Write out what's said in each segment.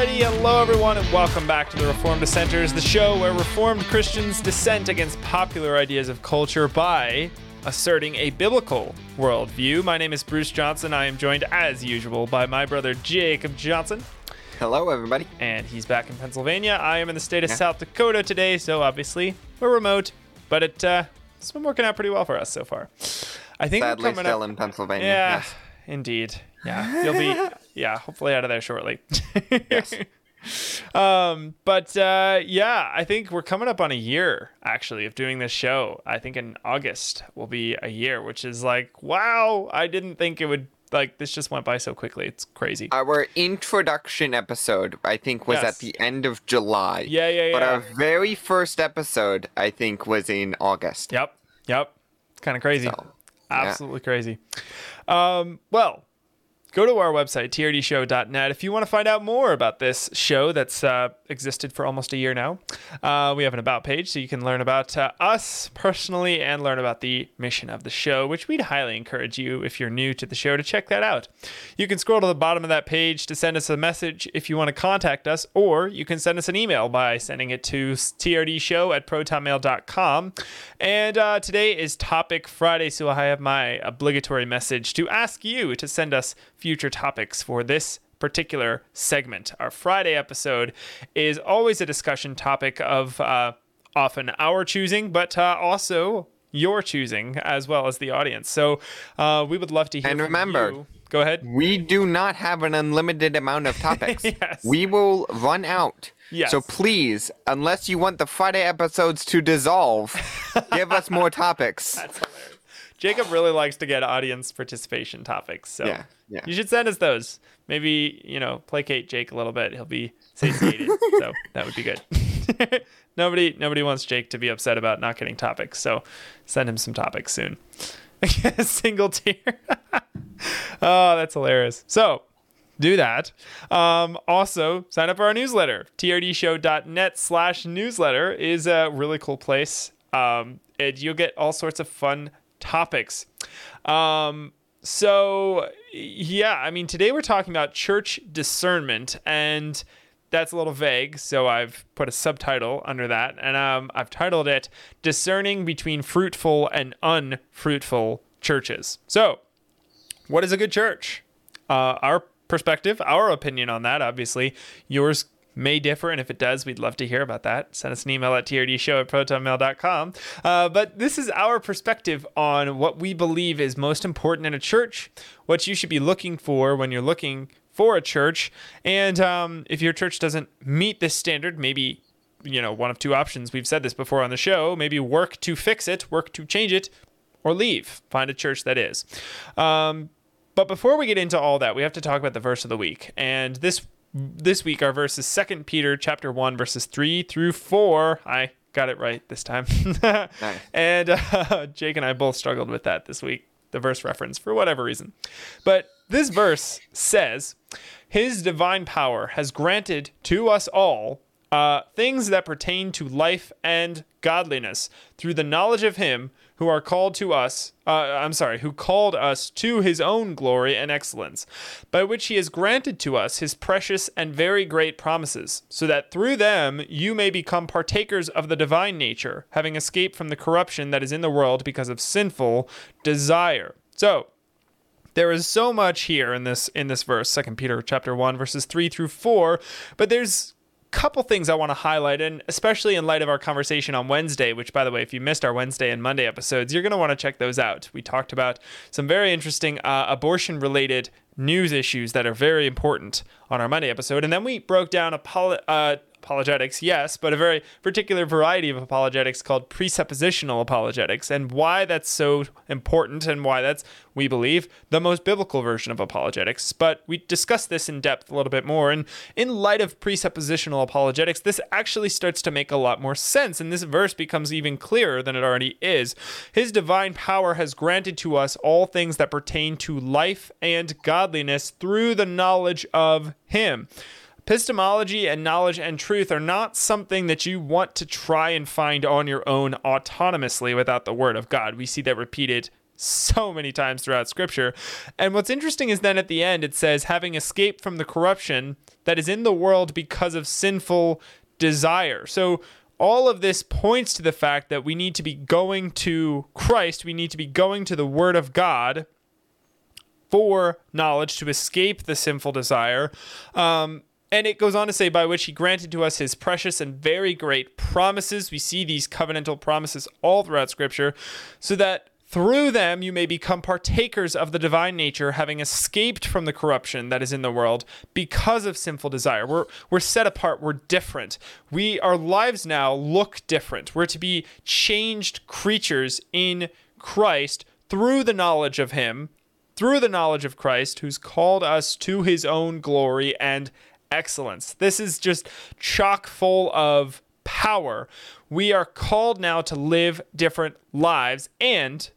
Alrighty, hello everyone, and welcome back to the Reformed Dissenters, the show where Reformed Christians dissent against popular ideas of culture by asserting a biblical worldview. My name is Bruce Johnson. I am joined, as usual, by my brother Jacob Johnson, Hello, everybody. and he's back in Pennsylvania. I am in the state of South Dakota today, so obviously we're remote, but it, uh, it's been working out pretty well for us so far. I think we're coming still up. in Pennsylvania. Yeah, Yes. Indeed. Yeah, you'll be yeah, hopefully out of there shortly. Yes. um, but uh, yeah, I think we're coming up on a year actually of doing this show. I think in August will be a year, which is like wow. I didn't think it would like this just went by so quickly. It's crazy. Our introduction episode, I think, was Yes. at the end of July. Yeah, yeah, yeah. But our very first episode, I think, was in August. Yep, yep. It's kind of crazy. So, yeah. Absolutely crazy. Um, well, go to our website, trdshow.net, if you want to find out more about this show that's uh, existed for almost a year now. Uh, we have an About page, so you can learn about uh, us personally and learn about the mission of the show, which we'd highly encourage you, if you're new to the show, to check that out. You can scroll to the bottom of that page to send us a message if you want to contact us, or you can send us an email by sending it to trdshow at protonmail.com. And uh, today is Topic Friday, so I have my obligatory message to ask you to send us future topics for this particular segment. Our Friday episode is always a discussion topic of uh, often our choosing, but uh, also your choosing as well as the audience. So uh, we would love to hear And remember- you. Go ahead. We do not have an unlimited amount of topics. Yes. We will run out. Yes. So please, unless you want the Friday episodes to dissolve, give us more topics. That's hilarious. Jacob really likes to get audience participation topics, so Yeah, yeah. you should send us those. Maybe you know placate Jake a little bit. He'll be satiated, so that would be good. nobody, nobody wants Jake to be upset about not getting topics, so send him some topics soon. single tier. oh, that's hilarious. So do that. Um, also, sign up for our newsletter. trdshow.net slash newsletter is a really cool place. Um, and you'll get all sorts of fun topics. Um, so, yeah, I mean, today we're talking about church discernment, and that's a little vague. So I've put a subtitle under that, and um, I've titled it Discerning Between Fruitful and Unfruitful Churches. So, what is a good church? Uh, our perspective, our opinion on that, obviously. Yours may differ, and if it does, we'd love to hear about that. Send us an email at trdshow at protonmail.com. Uh, but this is our perspective on what we believe is most important in a church, what you should be looking for when you're looking for a church. And um, if your church doesn't meet this standard, maybe you know one of two options we've said this before on the show maybe work to fix it work to change it or leave find a church that is um, but before we get into all that, we have to talk about the verse of the week. And this this week our verse is 2 Peter chapter 1 verses 3 through 4. I got it right this time. And uh, Jake and I both struggled with that this week, the verse reference for whatever reason. But this verse says, "His divine power has granted to us all uh, things that pertain to life and godliness through the knowledge of him who are called to us uh, i'm sorry who called us to his own glory and excellence by which he has granted to us his precious and very great promises so that through them you may become partakers of the divine nature having escaped from the corruption that is in the world because of sinful desire so there is so much here in this in this verse, Second Peter chapter one, verses three through four. But there's couple things I want to highlight, and especially in light of our conversation on Wednesday, which by the way, if you missed our Wednesday and Monday episodes, you're going to want to check those out. We talked about some very interesting uh, abortion related news issues that are very important on our Monday episode, and then we broke down apolo- uh, apologetics, yes, but a very particular variety of apologetics called presuppositional apologetics, and why that's so important and why that's, we believe, the most biblical version of apologetics. But we discuss this in depth a little bit more, and in light of presuppositional apologetics, this actually starts to make a lot more sense, and this verse becomes even clearer than it already is. His divine power has granted to us all things that pertain to life and godliness through the knowledge of Him. Epistemology and knowledge and truth are not something that you want to try and find on your own autonomously without the Word of God. We see that repeated so many times throughout scripture. And what's interesting is then at the end it says, having escaped from the corruption that is in the world because of sinful desire. So all of this points to the fact that we need to be going to Christ, we need to be going to the Word of God for knowledge to escape the sinful desire. Um, and it goes on to say, by which he granted to us his precious and very great promises. We see these covenantal promises all throughout Scripture, so that through them you may become partakers of the divine nature, having escaped from the corruption that is in the world because of sinful desire. We're, we're set apart, we're different. We our lives now look different. We're to be changed creatures in Christ through the knowledge of him, through the knowledge of Christ, who's called us to his own glory and excellence. This is just chock full of power. We are called now to live different lives, and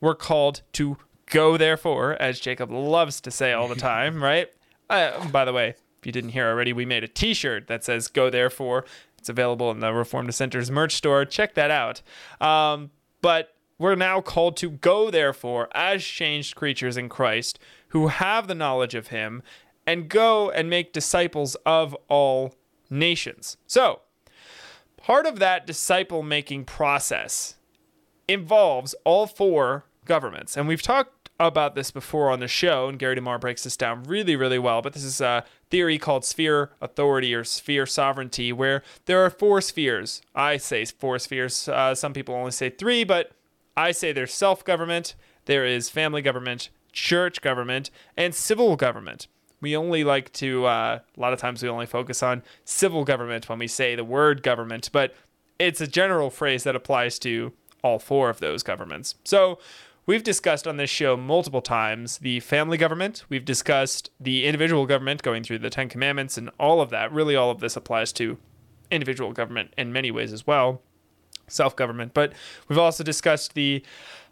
we're called to go, therefore, as Jacob loves to say all the time, right? Uh, by the way, if you didn't hear already, we made a t shirt that says go, therefore. It's available in the Reformed Dissenters' merch store. Check that out. Um, but we're now called to go, therefore, as changed creatures in Christ who have the knowledge of Him and go and make disciples of all nations. So, part of that disciple making process involves all four governments. And we've talked about this before on the show, and Gary DeMar breaks this down really, really well. But this is a theory called sphere authority or sphere sovereignty, where there are four spheres. I say four spheres. Uh, some people only say three, but I say there's self government, there is family government, church government, and civil government we only like to uh, a lot of times we only focus on civil government when we say the word government but it's a general phrase that applies to all four of those governments. So we've discussed on this show multiple times the family government. We've discussed the individual government going through the ten commandments and all of that. Really all of this applies to individual government in many ways as well self government but we've also discussed the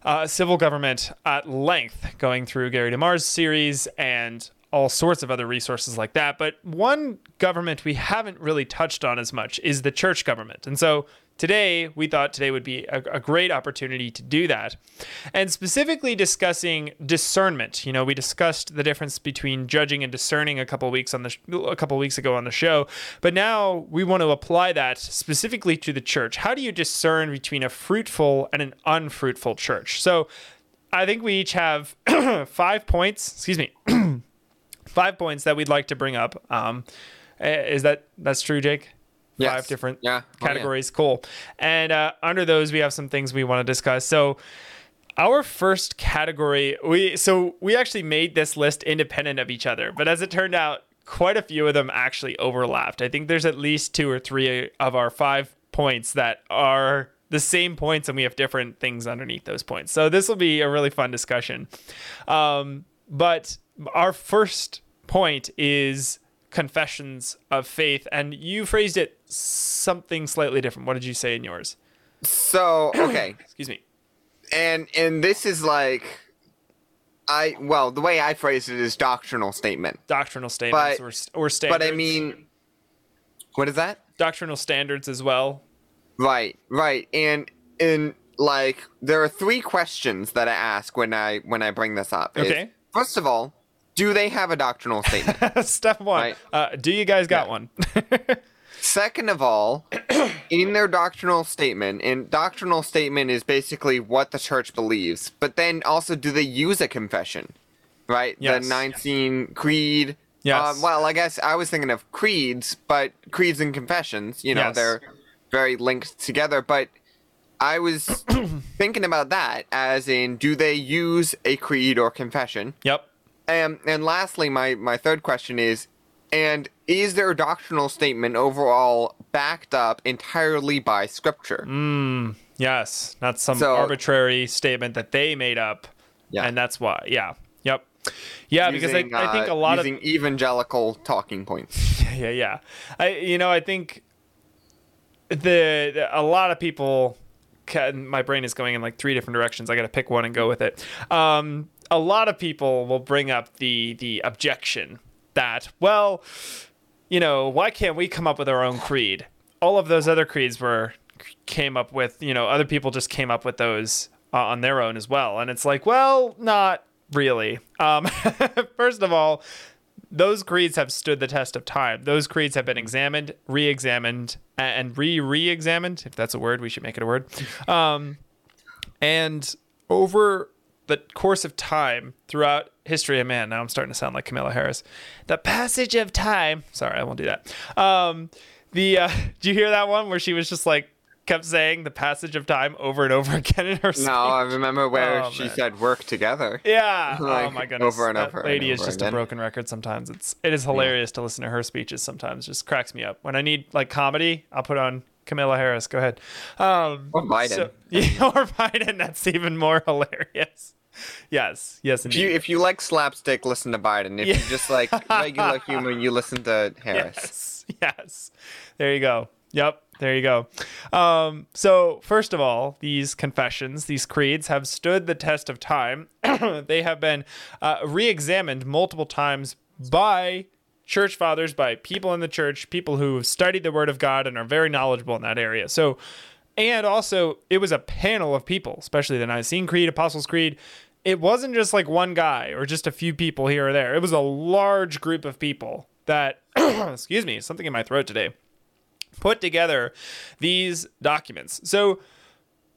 uh, civil government at length going through Gary DeMar's series and all sorts of other resources like that. But one government we haven't really touched on as much is the church government. And so today, we thought today would be a, a, great opportunity to do that. And specifically discussing discernment. You know, we discussed the difference between judging and discerning a couple weeks on the sh- a couple weeks ago on the show. But now we want to apply that specifically to the church. How do you discern between a fruitful and an unfruitful church? So I think we each have five points, excuse me, five points that we'd like to bring up. Um, eh, is that that's true, Jake? Yes. Five different yeah. Oh, categories. Yeah. Cool. And uh, under those, we have some things we want to discuss. So our first category, we so we actually made this list independent of each other, but as it turned out, quite a few of them actually overlapped. I think there's at least two or three of our five points that are the same points and we have different things underneath those points. So this will be a really fun discussion. Um, but our first point is confessions of faith, and you phrased it something slightly different. What did you say in yours? So okay, excuse me. And and this is like, I well the way I phrase it is doctrinal statement. Doctrinal statements but, or or standards. But I mean, what is that? Doctrinal standards as well. Right, right, and and like there are three questions that I ask when I when I bring this up. Okay. Is, first of all, do they have a doctrinal statement? Step one. Right. Uh, do you guys got yeah. one? Second of all, in their doctrinal statement, and doctrinal statement is basically what the church believes, but then also do they use a confession? Right? Yes. The Nicene Creed. Yes. Um, well, I guess I was thinking of creeds, but creeds and confessions, you know, yes. they're very linked together. But I was thinking about that as in, do they use a creed or confession? Yep. And and lastly, my my third question is, and is their doctrinal statement overall backed up entirely by scripture? Mm, yes, not some so, arbitrary statement that they made up. Yeah, and that's why. Yeah. Yep. Yeah, using, because I, I think a lot uh, using of evangelical talking points. Yeah, yeah, yeah. I you know I think the, the a lot of people. My brain is going in like three different directions. I got to pick one and go with it. Um, a lot of people will bring up the the objection that well you know why can't we come up with our own creed all of those other creeds were came up with you know other people just came up with those uh, on their own as well. And it's like, well, not really. Um, first of all, those creeds have stood the test of time. Those creeds have been examined, re-examined, and re-re-examined. If that's a word, we should make it a word. Um, and over the course of time throughout history, and man, now I'm starting to sound like Kamala Harris. The passage of time. Sorry, I won't do that. Um, the uh, do you hear that one where she was just like kept saying the passage of time over and over again in her speech. No, I remember where oh, she man. said work together. Yeah. like, oh my goodness. Over and that over. Lady and over is just again. a broken record sometimes. It's it is hilarious yeah. to listen to her speeches sometimes. Just cracks me up. When I need like comedy, I'll put on Kamala Harris. Go ahead. Um, or Biden. So, yeah, or Biden. That's even more hilarious. Yes, yes. Indeed. If you if you like slapstick, listen to Biden. If yeah. you just like regular humor, you listen to Harris. Yes, yes. There you go. Yep. There you go. Um, so, first of all, these confessions, these creeds, have stood the test of time. they have been uh, re examined multiple times by church fathers, by people in the church, people who have studied the Word of God and are very knowledgeable in that area. So, and also, it was a panel of people, especially the Nicene Creed, Apostles' Creed. It wasn't just like one guy or just a few people here or there. It was a large group of people that, excuse me, something in my throat today put together these documents. So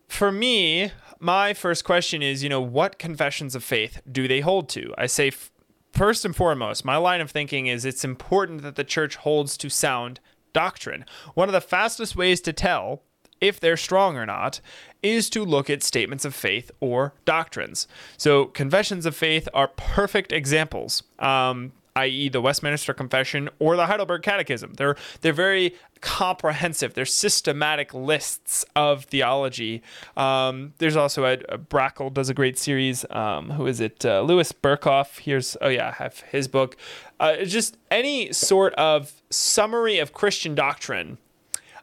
for me, my first question is, you know, what confessions of faith do they hold to? I say f- first and foremost, my line of thinking is it's important that the church holds to sound doctrine. One of the fastest ways to tell if they're strong or not, is to look at statements of faith or doctrines. So, confessions of faith are perfect examples. Um, i.e., the Westminster Confession or the Heidelberg Catechism. They're they're very comprehensive. They're systematic lists of theology. Um, there's also a, a, Brakel does a great series. Um, who is it? Uh, Louis Berkhof. Here's oh yeah, I have his book. Uh, just any sort of summary of Christian doctrine.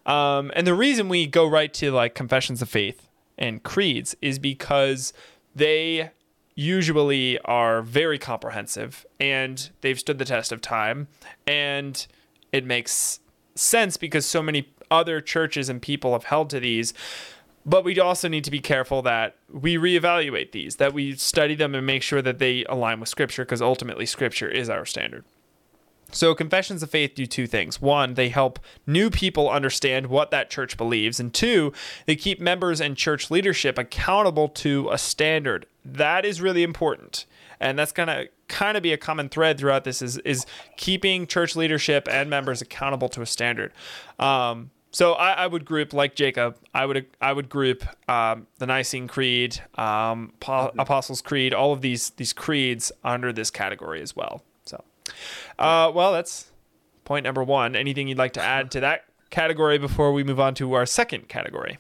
Um, and the reason we go right to like confessions of faith and creeds is because they usually are very comprehensive and they've stood the test of time. And it makes sense because so many other churches and people have held to these. But we also need to be careful that we reevaluate these that we study them and make sure that they align with scripture because ultimately scripture is our standard so, confessions of faith do two things. One, they help new people understand what that church believes. And two, they keep members and church leadership accountable to a standard. That is really important. And that's going to kind of be a common thread throughout this is, is keeping church leadership and members accountable to a standard. Um, so I, I, would group like Jacob. I would I would group um, the Nicene Creed, um, Apostles' Creed, all of these these creeds under this category as well. Uh, well, that's point number one. Anything you'd like to add to that category before we move on to our second category?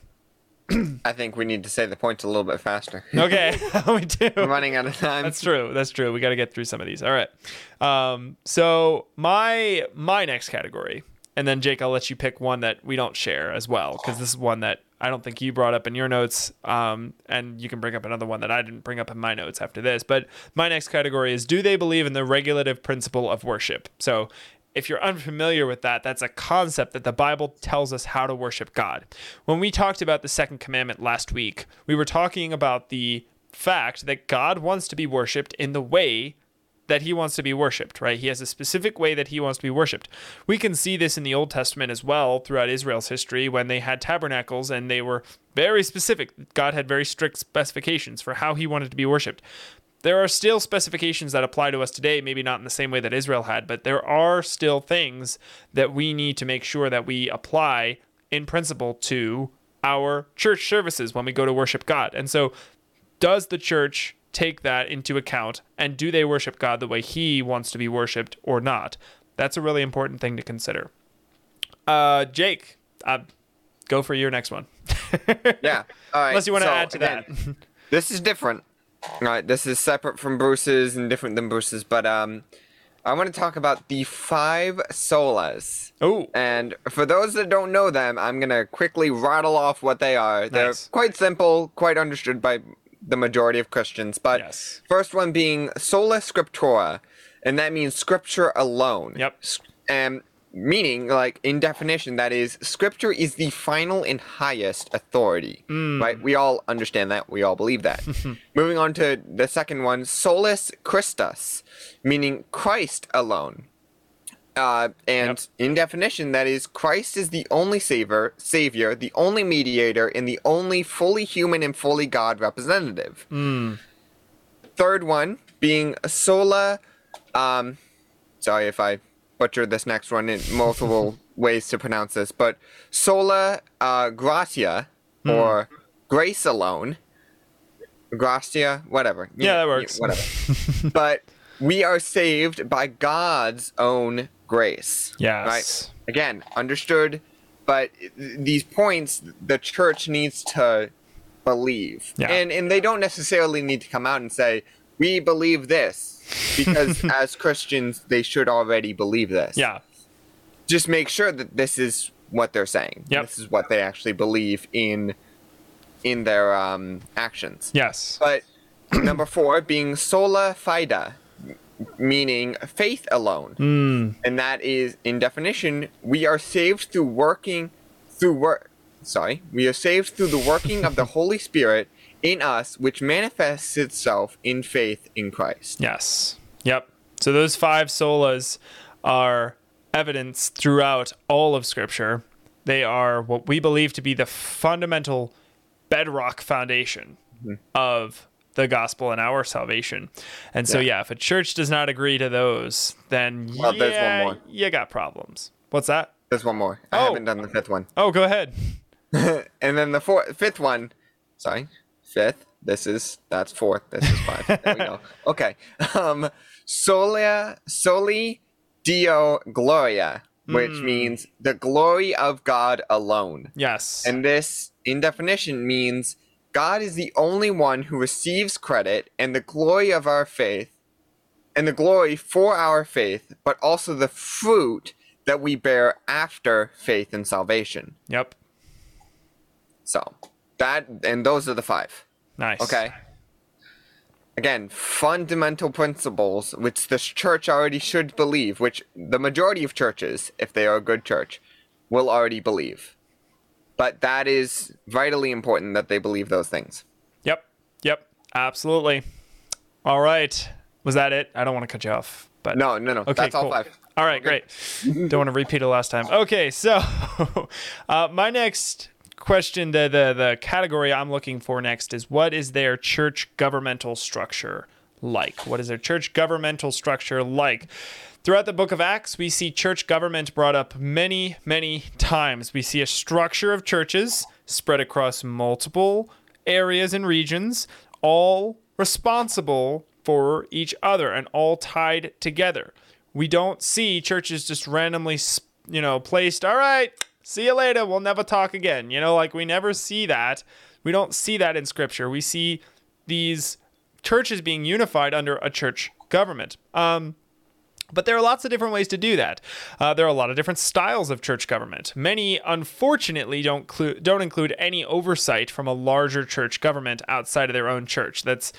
I think we need to say the points a little bit faster. Okay, we do. We're running out of time. That's true. That's true. We got to get through some of these. All right. Um, so my my next category, and then Jake, I'll let you pick one that we don't share as well, because this is one that I don't think you brought up in your notes, um, and you can bring up another one that I didn't bring up in my notes after this. But my next category is Do they believe in the regulative principle of worship? So if you're unfamiliar with that, that's a concept that the Bible tells us how to worship God. When we talked about the second commandment last week, we were talking about the fact that God wants to be worshiped in the way that he wants to be worshiped, right? He has a specific way that he wants to be worshiped. We can see this in the Old Testament as well throughout Israel's history when they had tabernacles and they were very specific. God had very strict specifications for how he wanted to be worshiped. There are still specifications that apply to us today, maybe not in the same way that Israel had, but there are still things that we need to make sure that we apply in principle to our church services when we go to worship God. And so, does the church take that into account and do they worship God the way he wants to be worshiped or not? That's a really important thing to consider. Uh, Jake, uh, go for your next one. yeah. All right. Unless you want to so, add to again, that. this is different. All right. This is separate from Bruce's and different than Bruce's, but um, I want to talk about the five solas. Oh. And for those that don't know them, I'm going to quickly rattle off what they are. Nice. They're quite simple, quite understood by the majority of Christians. But yes. first one being sola scriptura, and that means scripture alone. Yep. And um, meaning like in definition that is scripture is the final and highest authority mm. right we all understand that we all believe that moving on to the second one solus christus meaning christ alone uh, and in definition that is christ is the only savior savior the only mediator and the only fully human and fully god representative third one being sola um sorry if i butchered this next one in multiple ways to pronounce this, but sola uh, gratia or grace alone, gratia, whatever. Yeah, that you- works. whatever. but we are saved by God's own grace. Yes. Right. Again, understood. But these points, the church needs to believe, Yeah. and and they don't necessarily need to come out and say we believe this, because as Christians they should already believe this. Yeah. Just make sure that this is what they're saying. Yep. This is what they actually believe in in their um, actions. Yes. But number four being sola fide, meaning faith alone. Mm. And that is, in definition, we are saved through working, through work. Sorry, we are saved through the working of the Holy Spirit in us, which manifests itself in faith in Christ. Yes. Yep. So those five solas are evidence throughout all of Scripture. They are what we believe to be the fundamental bedrock foundation Mm-hmm. of the gospel and our salvation. And so, Yeah. yeah, if a church does not agree to those, then Well, there's one yeah, more. you got problems. What's that? There's one more. I Oh. haven't done the fifth one. Oh, go ahead. and then the fourth, fifth one. Sorry, fifth. This is that's fourth. This is five. there we go. Okay. Um, solia soli Deo gloria, which Hmm. means the glory of God alone. Yes. And this, in definition, means God is the only one who receives credit and the glory of our faith, and the glory for our faith, but also the fruit that we bear after faith and salvation. yep. So that and those are the five. Nice. Okay. Again, fundamental principles which the church already should believe, which the majority of churches, if they are a good church, will already believe. But that is vitally important that they believe those things. Yep. Yep. Absolutely. All right. Was that it? I don't want to cut you off, but No, no, no. Okay, that's all cool. five. All right, great. Don't want to repeat it last time. Okay, so uh, my next question, the, the the category I'm looking for next is what is their church governmental structure like? What is their church governmental structure like? Throughout the book of Acts, we see church government brought up many, many times. We see a structure of churches spread across multiple areas and regions, all responsible for each other and all tied together. We don't see churches just randomly, you know, placed, all right, see you later, we'll never talk again. You know, like we never see that. We don't see that in scripture. We see these churches being unified under a church government. Um, but there are lots of different ways to do that. Uh, there are a lot of different styles of church government. Many, unfortunately, don't clu- don't include any oversight from a larger church government outside of their own church. That's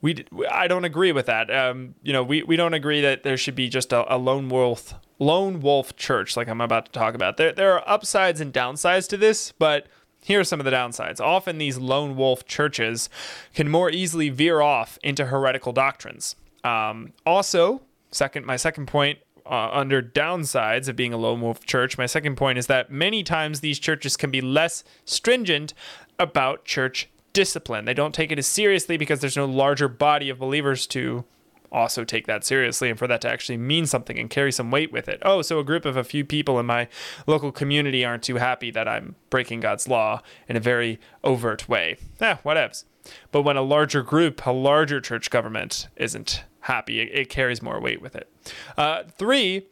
we. I don't agree with that. Um, you know, we, we don't agree that there should be just a, a lone wolf lone wolf church like I'm about to talk about. There there are upsides and downsides to this, but here are some of the downsides. Often these lone wolf churches can more easily veer off into heretical doctrines. Um, also, second, my second point uh, under downsides of being a lone wolf church, my second point is that many times these churches can be less stringent about church discipline. They don't take it as seriously because there's no larger body of believers to also take that seriously and for that to actually mean something and carry some weight with it. Oh, so a group of a few people in my local community aren't too happy that I'm breaking God's law in a very overt way. Eh, whatevs. But when a larger group, a larger church government isn't happy, it, it carries more weight with it. Uh, three,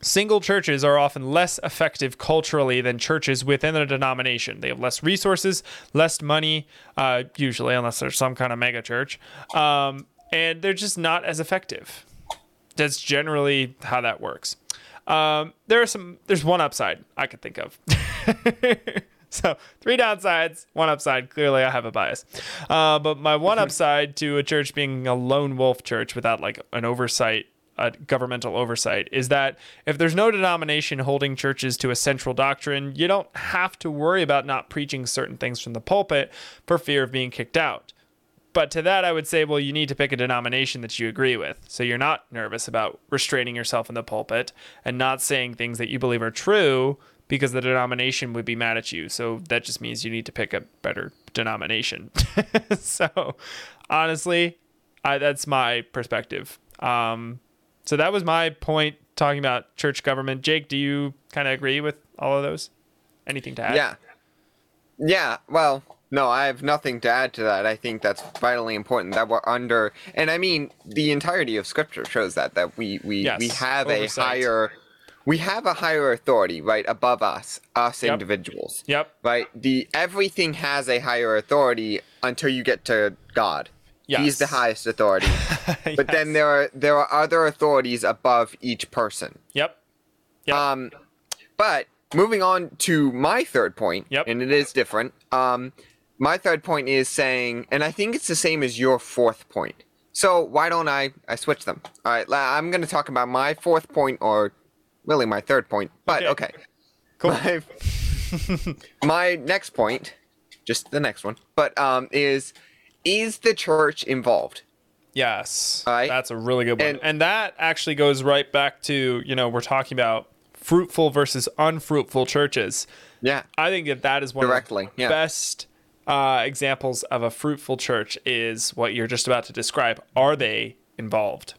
Single churches are often less effective culturally than churches within a denomination. They have less resources, less money, uh, usually, unless there's some kind of mega church, um, and they're just not as effective. That's generally how that works. Um, there are some. There's one upside I could think of. so three downsides, one upside. Clearly, I have a bias. Uh, but my one upside to a church being a lone wolf church without like an oversight a governmental oversight is that if there's no denomination holding churches to a central doctrine, you don't have to worry about not preaching certain things from the pulpit for fear of being kicked out. But to that, I would say, well, you need to pick a denomination that you agree with. So you're not nervous about restraining yourself in the pulpit and not saying things that you believe are true because the denomination would be mad at you. So that just means you need to pick a better denomination. so honestly, I, that's my perspective. Um, so that was my point talking about church government. Jake, do you kind of agree with all of those? Anything to add? Yeah. Yeah. Well, no, I have nothing to add to that. I think that's vitally important that we're under, and I mean the entirety of Scripture shows that that we we Yes, we have oversight. a higher, we have a higher authority right above us, us Yep. individuals. Yep. Right. The everything has a higher authority until you get to God. He's the highest authority. But then there are there are other authorities above each person. Yep. Yep. Um, but moving on to my third point, Yep. and it is different. Um, my third point is saying, and I think it's the same as your fourth point. So why don't I I switch them? All right, I'm going to talk about my fourth point, or really my third point. But Okay. okay, cool. my, my next point, just the next one, but um, is is the church involved? Yes. Right. That's a really good one. And- And, that actually goes right back to, you know, we're talking about fruitful versus unfruitful churches. Yeah. I think that that is one Directly, of the yeah. best uh, examples of a fruitful church is what you're just about to describe. Are they involved?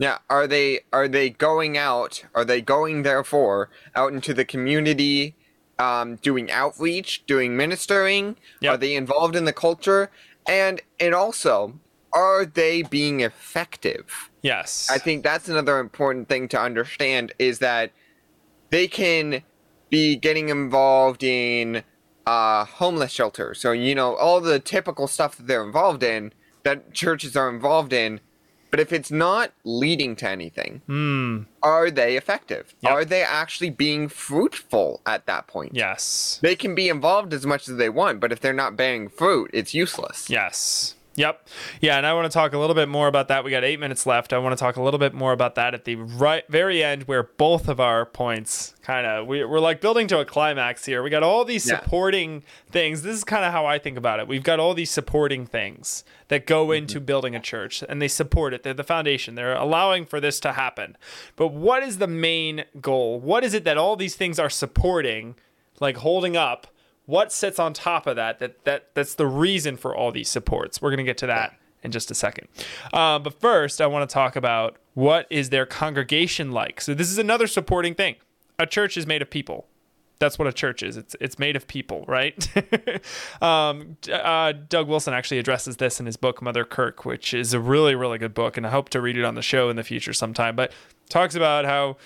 Yeah, are they are they going out? Are they going therefore out into the community, um, doing outreach, doing ministering? Yep. Are they involved in the culture? And and also, are they being effective? Yes. I think that's another important thing to understand is that they can be getting involved in uh, homeless shelters. So you know all the typical stuff that they're involved in, that churches are involved in. But if it's not leading to anything, hmm. are they effective? Yep. Are they actually being fruitful at that point? Yes. They can be involved as much as they want, but if they're not bearing fruit, it's useless. Yes. Yep. Yeah, and I want to talk a little bit more about that. We got eight minutes left. I want to talk a little bit more about that at the right very end, where both of our points kind of we, we're like building to a climax here. We got all these Yeah. supporting things. This is kind of how I think about it. We've got all these supporting things that go mm-hmm. into building a church, and they support it. They're the foundation. They're allowing for this to happen. But what is the main goal? What is it that all these things are supporting, like holding up? What sits on top of that that that that's the reason for all these supports. We're going to get to that in just a second. Uh, but first i want to talk about what is their congregation like. So this is another supporting thing. A church is made of people. That's what a church is. It's it's made of people right? Um, uh, doug wilson actually addresses this in his book mother kirk which is a really really good book and i hope to read it on the show in the future sometime but talks about how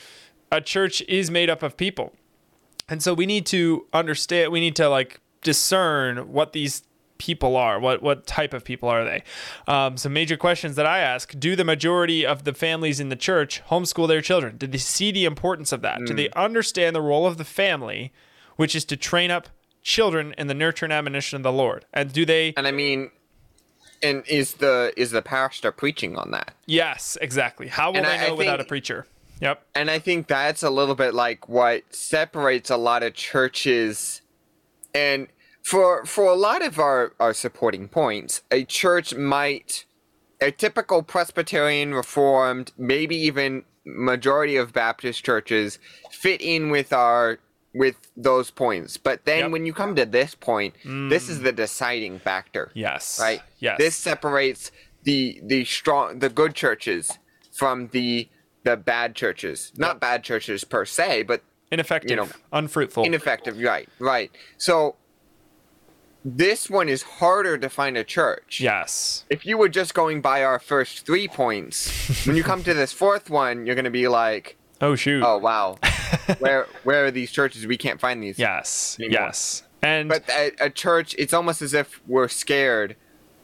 a church is made up of people and so we need to understand, we need to like discern what these people are. What what type of people are they? Um, some major questions that I ask: Do the majority of the families in the church homeschool their children? Do they see the importance of that? Do they understand the role of the family, which is to train up children in the nurture and admonition of the Lord? And do they? And I mean, and is the is the pastor preaching on that? Yes, exactly. How will And they I- I know without a preacher? Yep. And I think that's a little bit like what separates a lot of churches and for for a lot of our, our supporting points, a church might a typical Presbyterian reformed, maybe even majority of Baptist churches fit in with our with those points. But then Yep. when you come to this point, this is mm. the deciding factor. Yes. Right? Yes. This separates the the strong the good churches from the the bad churches. Not bad churches per se, but ineffective, you know, unfruitful. ineffective. Right, right. So this one is harder to find a church. yes. If you were just going by our first three points, when you come to this fourth one, you're gonna be like, Oh shoot. "Oh wow, where where are these churches? We can't find these." Yes. anymore. Yes. And But a, a church, it's almost as if we're scared.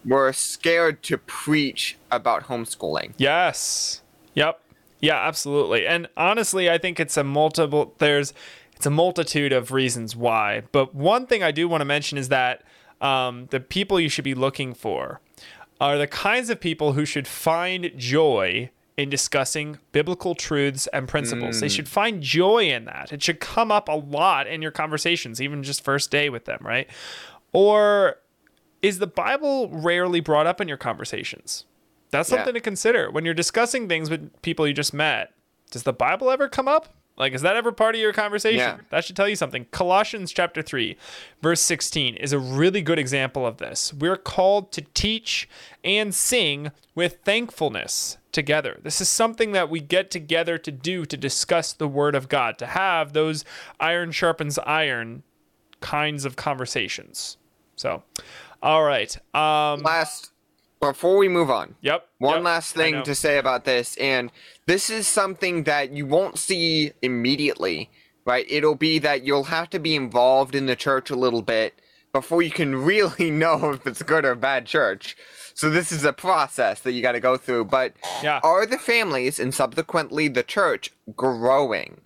We're scared to preach about homeschooling. yes. Yep. Yeah, absolutely. And honestly, I think it's a multiple there's it's a multitude of reasons why. But one thing I do want to mention is that um, the people you should be looking for are the kinds of people who should find joy in discussing biblical truths and principles. Mm. They should find joy in that. It should come up a lot in your conversations, even just first day with them, right? Or is the Bible rarely brought up in your conversations? That's something yeah. to consider when you're discussing things with people you just met. Does the Bible ever come up? Like, is that ever part of your conversation? Yeah. That should tell you something. Colossians chapter 3, verse 16 is a really good example of this. We're called to teach and sing with thankfulness together. This is something that we get together to do to discuss the Word of God, to have those iron sharpens iron kinds of conversations. So, all right. Um, Last before we move on. Yep. One yep, last thing to say about this, and this is something that you won't see immediately, right? It'll be that you'll have to be involved in the church a little bit before you can really know if it's good or bad church. So this is a process that you got to go through. But yeah. are the families and subsequently the church growing?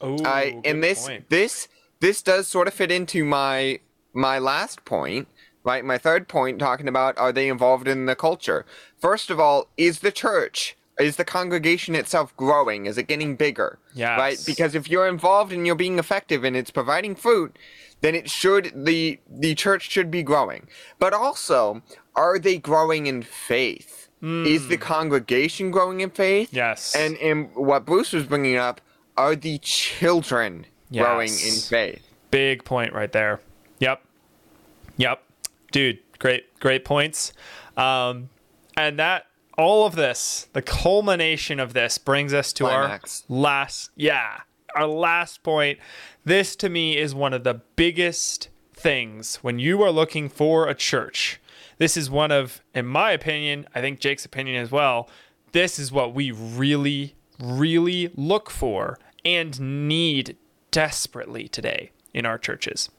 Oh, uh, and this point. this this does sort of fit into my my last point right? My third point talking about are they involved in the culture? First of all, is the church, is the congregation itself growing? Is it getting bigger? Yeah. Right? Because if you're involved and you're being effective and it's providing fruit, then it should the the church should be growing. But also, are they growing in faith? Mm. Is the congregation growing in faith? Yes. And and what Bruce was bringing up, are the children yes. growing in faith? Big point right there. Yep. Yep dude, great, great points. Um, and that all of this, the culmination of this, brings us to Climax. our last, yeah, our last point. This to me is one of the biggest things when you are looking for a church. This is one of, in my opinion, I think Jake's opinion as well. This is what we really, really look for and need desperately today in our churches.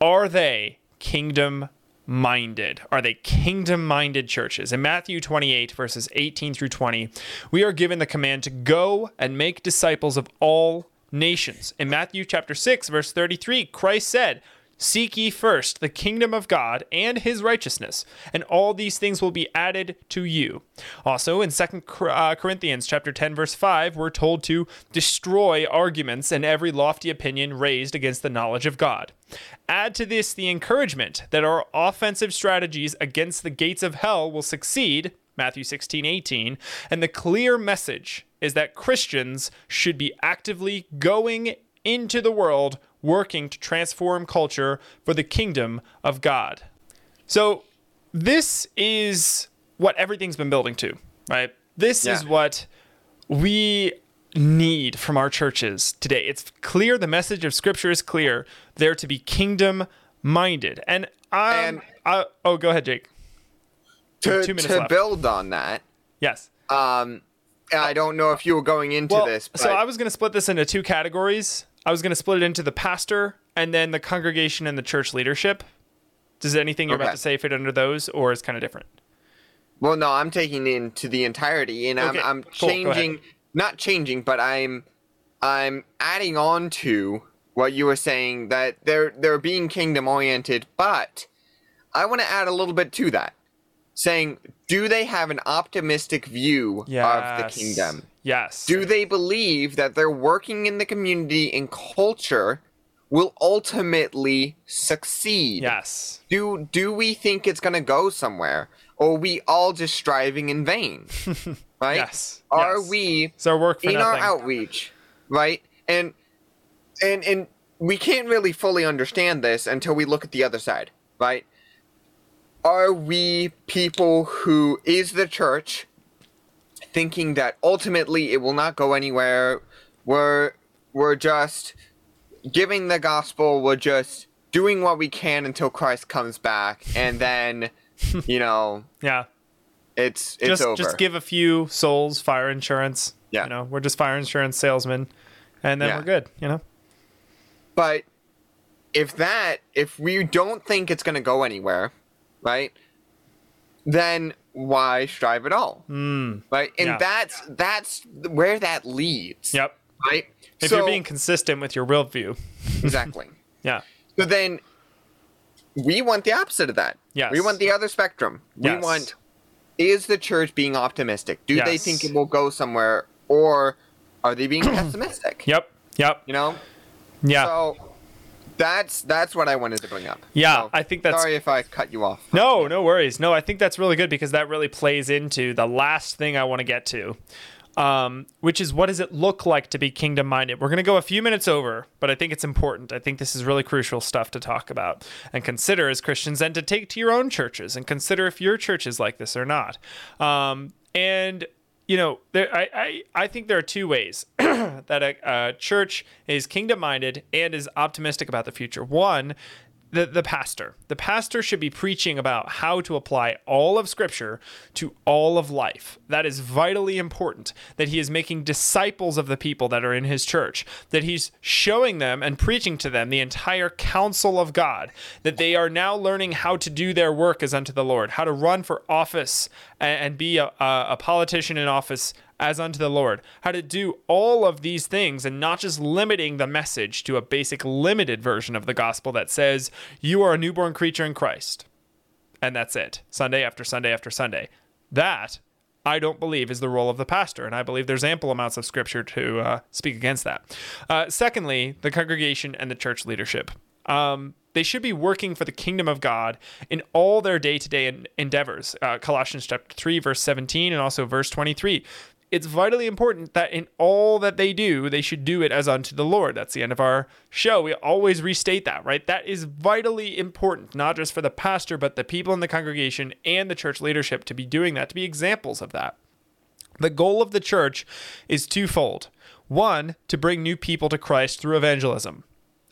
Are they kingdom minded? Are they kingdom minded churches? In Matthew 28, verses 18 through 20, we are given the command to go and make disciples of all nations. In Matthew chapter 6, verse 33, Christ said, Seek ye first the kingdom of God and his righteousness, and all these things will be added to you. Also in 2 uh, Corinthians chapter 10 verse 5, we're told to destroy arguments and every lofty opinion raised against the knowledge of God. Add to this the encouragement that our offensive strategies against the gates of hell will succeed, Matthew 16, 18, and the clear message is that Christians should be actively going into the world working to transform culture for the kingdom of God. So, this is what everything's been building to, right? This yeah. is what we need from our churches today. It's clear, the message of Scripture is clear. They're to be kingdom minded. And, and I, oh, go ahead, Jake. To, to build on that. Yes. Um, I don't know if you were going into well, this. But... So I was going to split this into two categories. I was going to split it into the pastor and then the congregation and the church leadership. Does anything you're okay. about to say fit under those, or is kind of different? Well, no, I'm taking it into the entirety, and okay. I'm, I'm cool. changing, not changing, but I'm, I'm adding on to what you were saying that they're they're being kingdom oriented, but I want to add a little bit to that, saying, do they have an optimistic view yes. of the kingdom? Yes. Do they believe that they're working in the community and culture will ultimately succeed? Yes. Do do we think it's going to go somewhere or are we all just striving in vain? right? Yes. Are yes. we so work in nothing. our outreach, right? And and and we can't really fully understand this until we look at the other side, right? Are we people who is the church thinking that ultimately it will not go anywhere. We're we're just giving the gospel. We're just doing what we can until Christ comes back, and then you know, yeah, it's it's just over. just give a few souls fire insurance. Yeah, you know, we're just fire insurance salesmen, and then yeah. we're good. You know, but if that if we don't think it's going to go anywhere, right? Then why strive at all? Mm, right? And yeah. that's that's where that leads. Yep. Right? If so, you're being consistent with your worldview. exactly. Yeah. So then we want the opposite of that. Yes. We want the other spectrum. Yes. We want is the church being optimistic? Do they think it will go somewhere, or are they being pessimistic? Yep. Yep. You know. Yeah. So that's that's what I wanted to bring up. Yeah, So, I think that's- Sorry if I cut you off. No, no worries. No, I think that's really good because that really plays into the last thing I want to get to, um, which is what does it look like to be kingdom minded? We're going to go a few minutes over, but I think it's important. I think this is really crucial stuff to talk about and consider as Christians and to take to your own churches and consider if your church is like this or not. Um, and you know, there, I, I, I think there are two ways that a, a church is kingdom minded and is optimistic about the future. One, the, the pastor. The pastor should be preaching about how to apply all of Scripture to all of life. That is vitally important. That he is making disciples of the people that are in his church. That he's showing them and preaching to them the entire counsel of God. That they are now learning how to do their work as unto the Lord, how to run for office and, and be a, a, a politician in office as unto the Lord, how to do all of these things and not just limiting the message to a basic limited version of the gospel that says you are a newborn creature in Christ. And that's it. Sunday after Sunday after Sunday. That I don't believe is the role of the pastor, and I believe there's ample amounts of scripture to uh, speak against that. Uh, secondly, the congregation and the church leadership. Um, they should be working for the kingdom of God in all their day to day endeavors. Uh, Colossians chapter 3, verse 17, and also verse 23 it's vitally important that in all that they do, they should do it as unto the Lord. That's the end of our show. We always restate that, right? That is vitally important, not just for the pastor, but the people in the congregation and the church leadership to be doing that, to be examples of that. The goal of the church is twofold one, to bring new people to Christ through evangelism.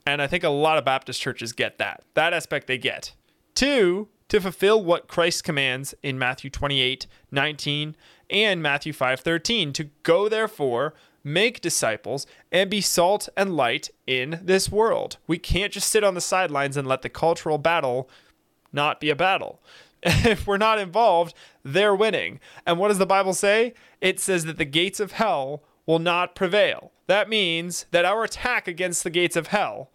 And I think a lot of Baptist churches get that. That aspect they get. Two, to fulfill what Christ commands in Matthew 28 19 and Matthew 5:13 to go therefore make disciples and be salt and light in this world. We can't just sit on the sidelines and let the cultural battle not be a battle. If we're not involved, they're winning. And what does the Bible say? It says that the gates of hell will not prevail. That means that our attack against the gates of hell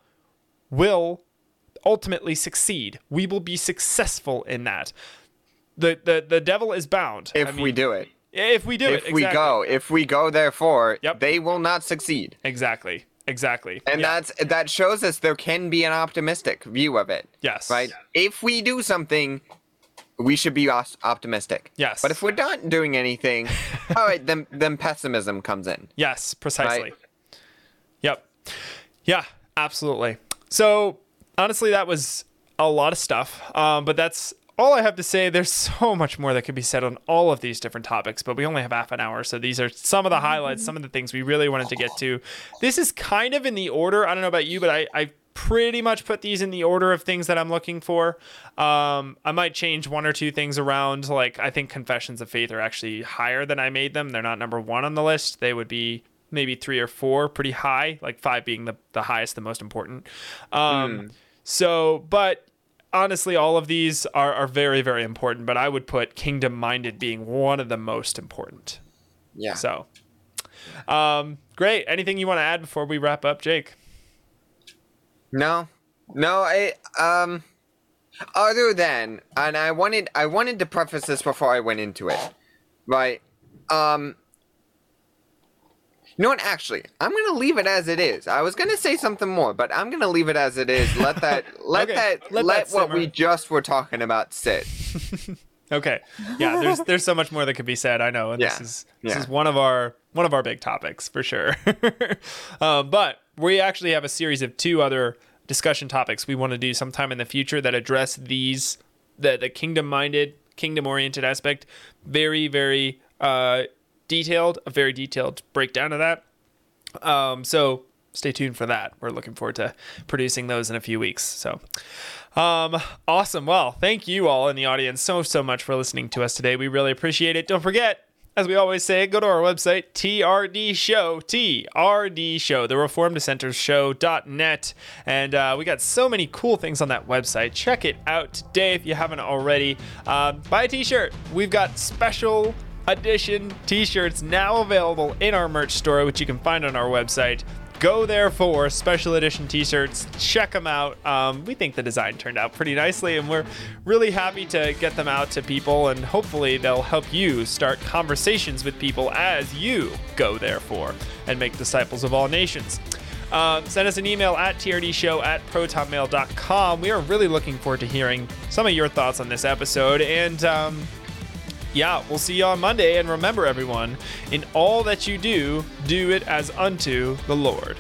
will ultimately succeed. We will be successful in that. The the, the devil is bound. If I mean, we do it, if we do if it, we exactly. go, if we go, therefore, Yep. they will not succeed. Exactly. Exactly. And Yeah. that's that shows us there can be an optimistic view of it. Yes. Right? If we do something, we should be optimistic. Yes. But if we're not doing anything, all right, then then pessimism comes in. Yes, precisely. Right. Yep. Yeah, absolutely. So honestly, that was a lot of stuff. Um, but that's all I have to say. There's so much more that could be said on all of these different topics, but we only have half an hour. So these are some of the highlights, some of the things we really wanted to get to. This is kind of in the order. I don't know about you, but I, I pretty much put these in the order of things that I'm looking for. Um, I might change one or two things around. Like I think confessions of faith are actually higher than I made them. They're not number one on the list. They would be maybe three or four, pretty high. Like five being the the highest, the most important. Um, So, but honestly, all of these are are very very important. But I would put kingdom minded being one of the most important. Yeah. So, um, great. Anything you want to add before we wrap up, Jake? No, no. I um, other than, and I wanted, I wanted to preface this before I went into it, right? Um, you know what? Actually, I'm gonna leave it as it is. I was gonna say something more, but I'm gonna leave it as it is. Let that, let Okay, that, let let, that what simmer. we just were talking about sit. Okay. Yeah, there's there's so much more that could be said. I know, and this is this yeah. is one of our one of our big topics for sure. um, but we actually have a series of two other discussion topics we want to do sometime in the future that address these the the kingdom minded, kingdom oriented aspect. Very very uh, detailed, a very detailed breakdown of that. Um, so stay tuned for that. We're looking forward to producing those in a few weeks. So, um, awesome. Well, thank you all in the audience so, so much for listening to us today. We really appreciate it. Don't forget, as we always say, go to our website, TRD Show, TRD Show, the Reformed Dissenters Show.net. And uh, we got so many cool things on that website. Check it out today if you haven't already. Uh, buy a t shirt. We've got special edition t shirts now available in our merch store, which you can find on our website. Go there for special edition t-shirts. Check them out. Um, we think the design turned out pretty nicely, and we're really happy to get them out to people. And hopefully, they'll help you start conversations with people as you go there for and make disciples of all nations. Uh, send us an email at trdshow at protonmail.com. We are really looking forward to hearing some of your thoughts on this episode. And um, yeah, we'll see you on Monday. And remember, everyone, in all that you do, do it as unto the Lord.